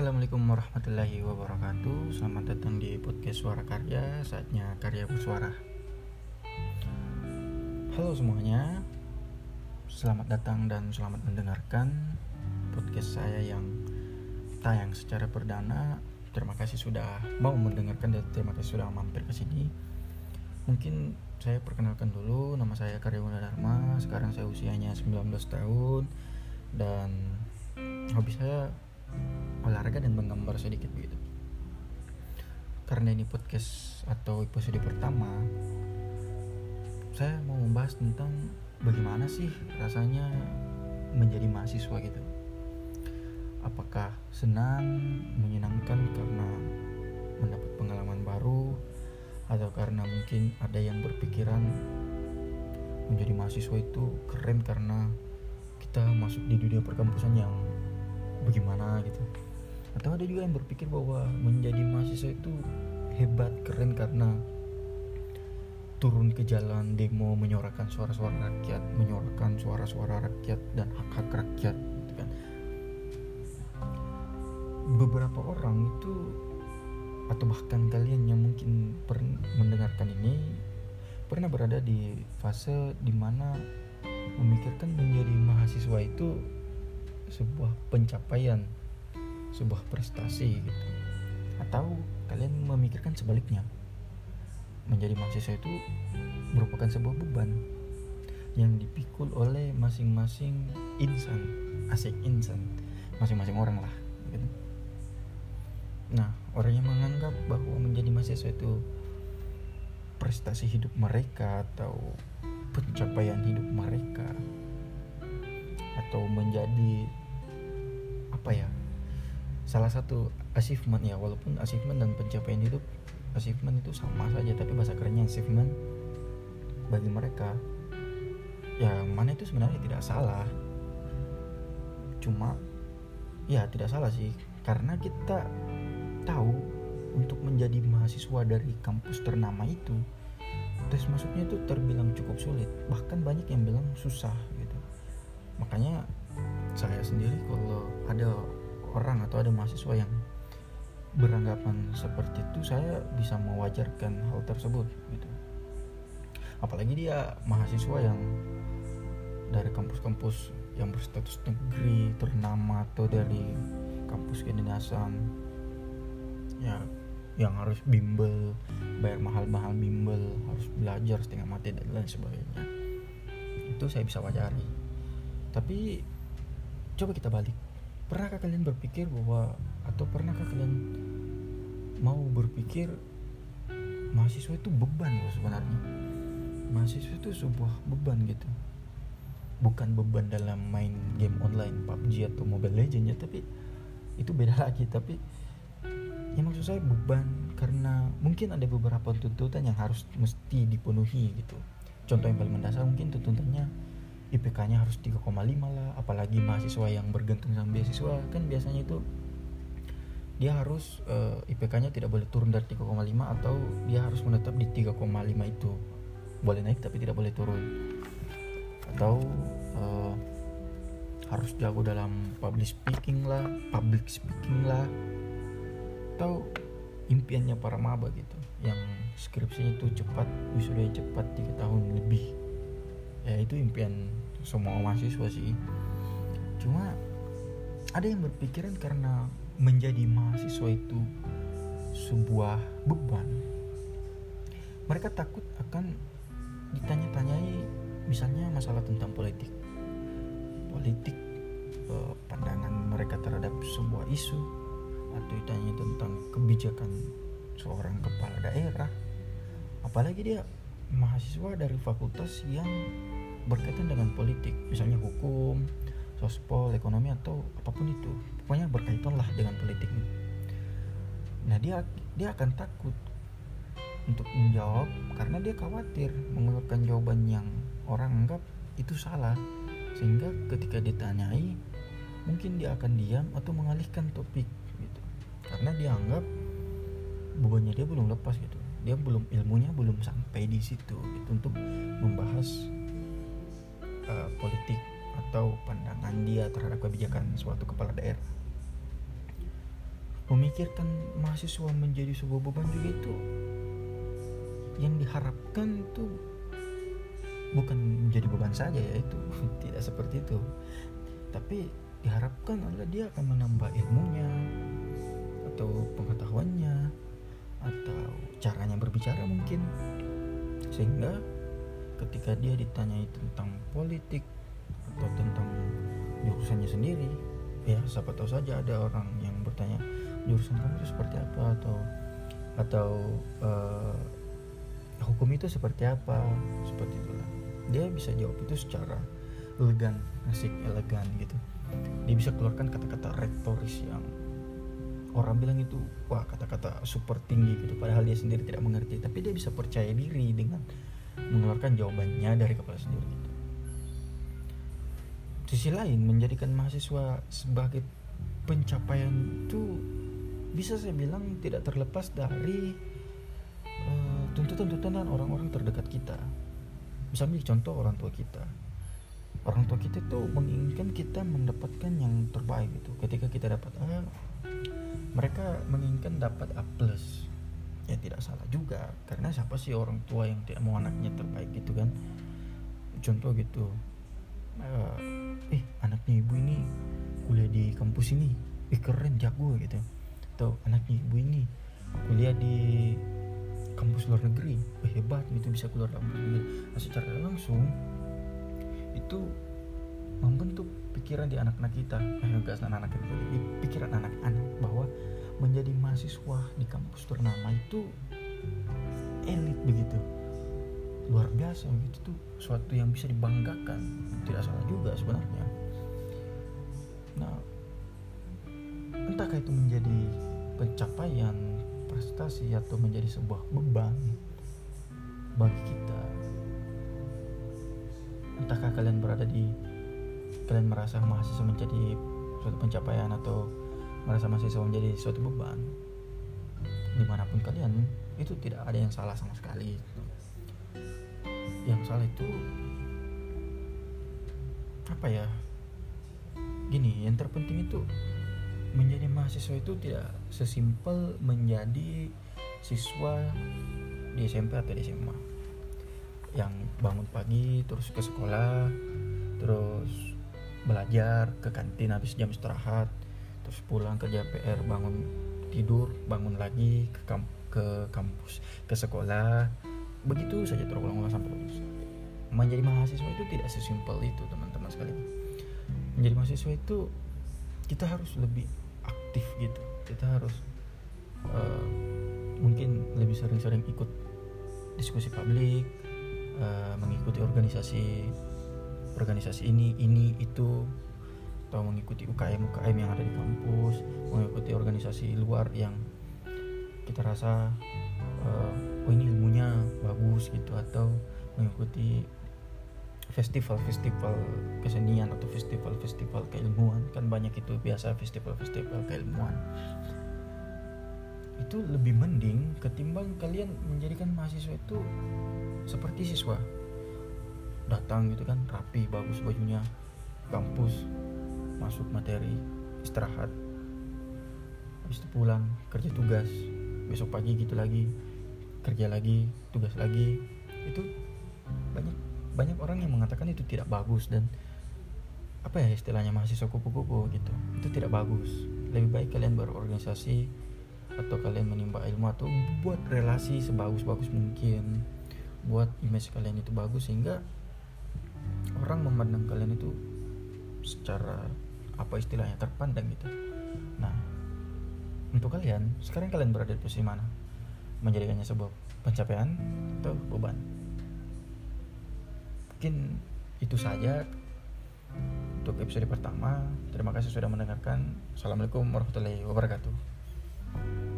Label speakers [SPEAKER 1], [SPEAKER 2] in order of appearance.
[SPEAKER 1] Assalamualaikum warahmatullahi wabarakatuh. Selamat datang di podcast Suara Karya Saatnya karya bersuara. Halo semuanya. Selamat datang dan selamat mendengarkan Podcast saya yang tayang secara perdana. Terima kasih sudah mau mendengarkan dan terima kasih sudah mampir ke sini. Mungkin saya perkenalkan dulu Nama saya Karya Dharma. Sekarang saya usianya 19 tahun Dan hobi saya olahraga dan menggambar sedikit begitu karena ini podcast atau episode pertama saya mau membahas tentang bagaimana sih rasanya menjadi mahasiswa gitu. Apakah senang menyenangkan karena mendapat pengalaman baru atau karena mungkin ada yang berpikiran menjadi mahasiswa itu keren karena kita masuk di dunia perkampusan yang bagaimana gitu atau ada juga yang berpikir bahwa menjadi mahasiswa itu hebat keren karena turun ke jalan demo menyuarakan suara-suara rakyat menyuarakan suara-suara rakyat dan hak-hak rakyat gitu kan. Beberapa orang itu atau bahkan kalian yang mungkin pernah mendengarkan ini pernah berada di fase di mana memikirkan menjadi mahasiswa itu sebuah pencapaian sebuah prestasi gitu atau kalian memikirkan sebaliknya menjadi mahasiswa itu merupakan sebuah beban yang dipikul oleh masing-masing insan asik insan masing-masing orang lah gitu. nah orang yang menganggap bahwa menjadi mahasiswa itu prestasi hidup mereka atau pencapaian hidup mereka atau menjadi apa ya salah satu achievement ya walaupun achievement dan pencapaian hidup achievement itu sama saja tapi bahasa kerennya achievement bagi mereka. Yang mana itu sebenarnya tidak salah. Cuma ya tidak salah sih. Karena kita tahu untuk menjadi mahasiswa dari kampus ternama itu tes masuknya itu terbilang cukup sulit. Bahkan banyak yang bilang susah gitu. Makanya saya sendiri kalau ada orang atau ada mahasiswa yang beranggapan seperti itu saya bisa mewajarkan hal tersebut gitu. Apalagi dia mahasiswa yang dari kampus-kampus yang berstatus negeri ternama atau dari kampus kedinasan ya yang harus bimbel bayar mahal-mahal bimbel harus belajar setengah mati dan lain sebagainya. Itu saya bisa wajari. Tapi coba kita balik pernahkah kalian berpikir bahwa atau pernahkah kalian mau berpikir mahasiswa itu beban loh sebenarnya? Mahasiswa itu sebuah beban gitu. Bukan beban dalam main game online PUBG atau Mobile Legends ya tapi itu beda lagi. Tapi ya maksud saya beban karena mungkin ada beberapa tuntutan yang harus mesti dipenuhi gitu. Contoh yang paling mendasar mungkin tuntutannya IPK-nya harus 3,5 lah apalagi mahasiswa yang bergantung sama beasiswa. Kan biasanya itu dia harus uh, eh, IPK-nya tidak boleh turun dari 3,5 atau dia harus menetap di 3,5 itu. Boleh naik tapi tidak boleh turun. Atau uh, harus jago dalam public speaking lah public speaking lah. Atau impiannya para maba gitu yang skripsinya itu cepat wisudanya cepat tiga tahun lebih ya itu impian semua mahasiswa sih. Cuma ada yang berpikiran karena menjadi mahasiswa itu sebuah beban. Mereka takut akan ditanya-tanyai misalnya masalah tentang politik. Politik eh, pandangan mereka terhadap sebuah isu atau ditanya tentang kebijakan seorang kepala daerah. Apalagi dia mahasiswa dari fakultas yang berkaitan dengan politik misalnya hukum sospol ekonomi atau apa pun itu. Pokoknya berkaitan lah dengan politik. Nah dia dia akan takut untuk menjawab karena dia khawatir mengeluarkan jawaban yang orang anggap itu salah. Sehingga ketika ditanyai mungkin dia akan diam atau mengalihkan topik gitu. Karena dia anggap bebannya dia belum lepas gitu dia belum ilmunya belum sampai di situ gitu untuk membahas uh, politik atau pandangan dia terhadap kebijakan suatu kepala daerah. memikirkan mahasiswa menjadi sebuah beban juga itu yang diharapkan itu bukan menjadi beban saja ya itu tidak seperti itu tapi diharapkan adalah dia akan menambah ilmunya atau pengetahuannya atau caranya berbicara mungkin. Sehingga ketika dia ditanyai tentang politik atau tentang jurusannya sendiri ya siapa tahu saja ada orang yang bertanya jurusan kamu itu seperti apa? atau atau uh, hukum itu seperti apa? seperti itulah. Dia bisa jawab itu secara elegan asik elegan gitu. Dia bisa keluarkan kata-kata rektoris yang orang bilang itu wah kata-kata super tinggi gitu padahal dia sendiri tidak mengerti. Tapi dia bisa percaya diri dengan mengeluarkan jawabannya dari kepala sendiri gitu. sisi lain menjadikan mahasiswa sebagai pencapaian itu bisa saya bilang tidak terlepas dari uh, tuntutan-tuntutan orang-orang terdekat kita. Misalnya contoh orang tua kita. Orang tua kita itu menginginkan kita mendapatkan yang terbaik gitu. Ketika kita dapat A mereka menginginkan dapat A plus. Ya tidak salah juga karena siapa sih orang tua yang tidak mau anaknya terbaik gitu kan? Contoh gitu eh anaknya ibu ini kuliah di kampus ini. Eh keren jago gitu. Atau anaknya ibu ini kuliah di kampus luar negeri. Eh, hebat gitu bisa keluar kampus negeri. Nah, secara langsung itu membentuk pikiran di anak-anak kita eh enggak anak-anak kita di pikiran anak-anak bahwa menjadi mahasiswa di kampus ternama itu elit begitu. Luar biasa begitu tuh suatu yang bisa dibanggakan. Tidak salah juga sebenarnya. Nah entahkah itu menjadi pencapaian prestasi atau menjadi sebuah beban bagi kita? Entahkah kalian berada di kalian merasa mahasiswa menjadi suatu pencapaian atau merasa mahasiswa menjadi suatu beban di mana pun kalian itu tidak ada yang salah sama sekali. Yang salah itu apa ya gini yang terpenting itu menjadi mahasiswa itu tidak sesimpel menjadi siswa di SMP atau di SMA yang bangun pagi terus ke sekolah terus belajar ke kantin habis jam istirahat terus pulang kerja PR bangun tidur bangun lagi ke kamp ke kampus ke sekolah. Begitu saja terulang-ulang sampai lulus. Menjadi mahasiswa itu tidak sesimpel itu teman-teman sekalian. Menjadi mahasiswa itu kita harus lebih aktif gitu. Kita harus uh, mungkin lebih sering-sering ikut diskusi publik uh, mengikuti organisasi organisasi ini ini itu. Atau mengikuti UKM UKM yang ada di kampus mengikuti organisasi luar yang kita rasa uh, oh ini ilmunya bagus gitu atau mengikuti festival-festival kesenian atau festival-festival keilmuan. Kan banyak itu biasa festival-festival keilmuan. Itu lebih mending ketimbang kalian menjadikan mahasiswa itu seperti siswa datang gitu kan rapi bagus bajunya kampus masuk materi istirahat. Habis itu pulang kerja tugas besok pagi gitu lagi kerja lagi tugas lagi. Itu banyak banyak orang yang mengatakan itu tidak bagus dan apa ya istilahnya mahasiswa kupu-kupu gitu. Itu tidak bagus. Lebih baik kalian berorganisasi atau kalian menimba ilmu atau buat relasi sebagus-bagus mungkin buat image kalian itu bagus sehingga orang memandang kalian itu secara apa istilahnya terpandang gitu. Nah untuk kalian sekarang kalian berada di posisi mana? Menjadikannya sebuah pencapaian atau beban? Mungkin itu saja untuk episode pertama. Terima kasih sudah mendengarkan. Assalamualaikum warahmatullahi wabarakatuh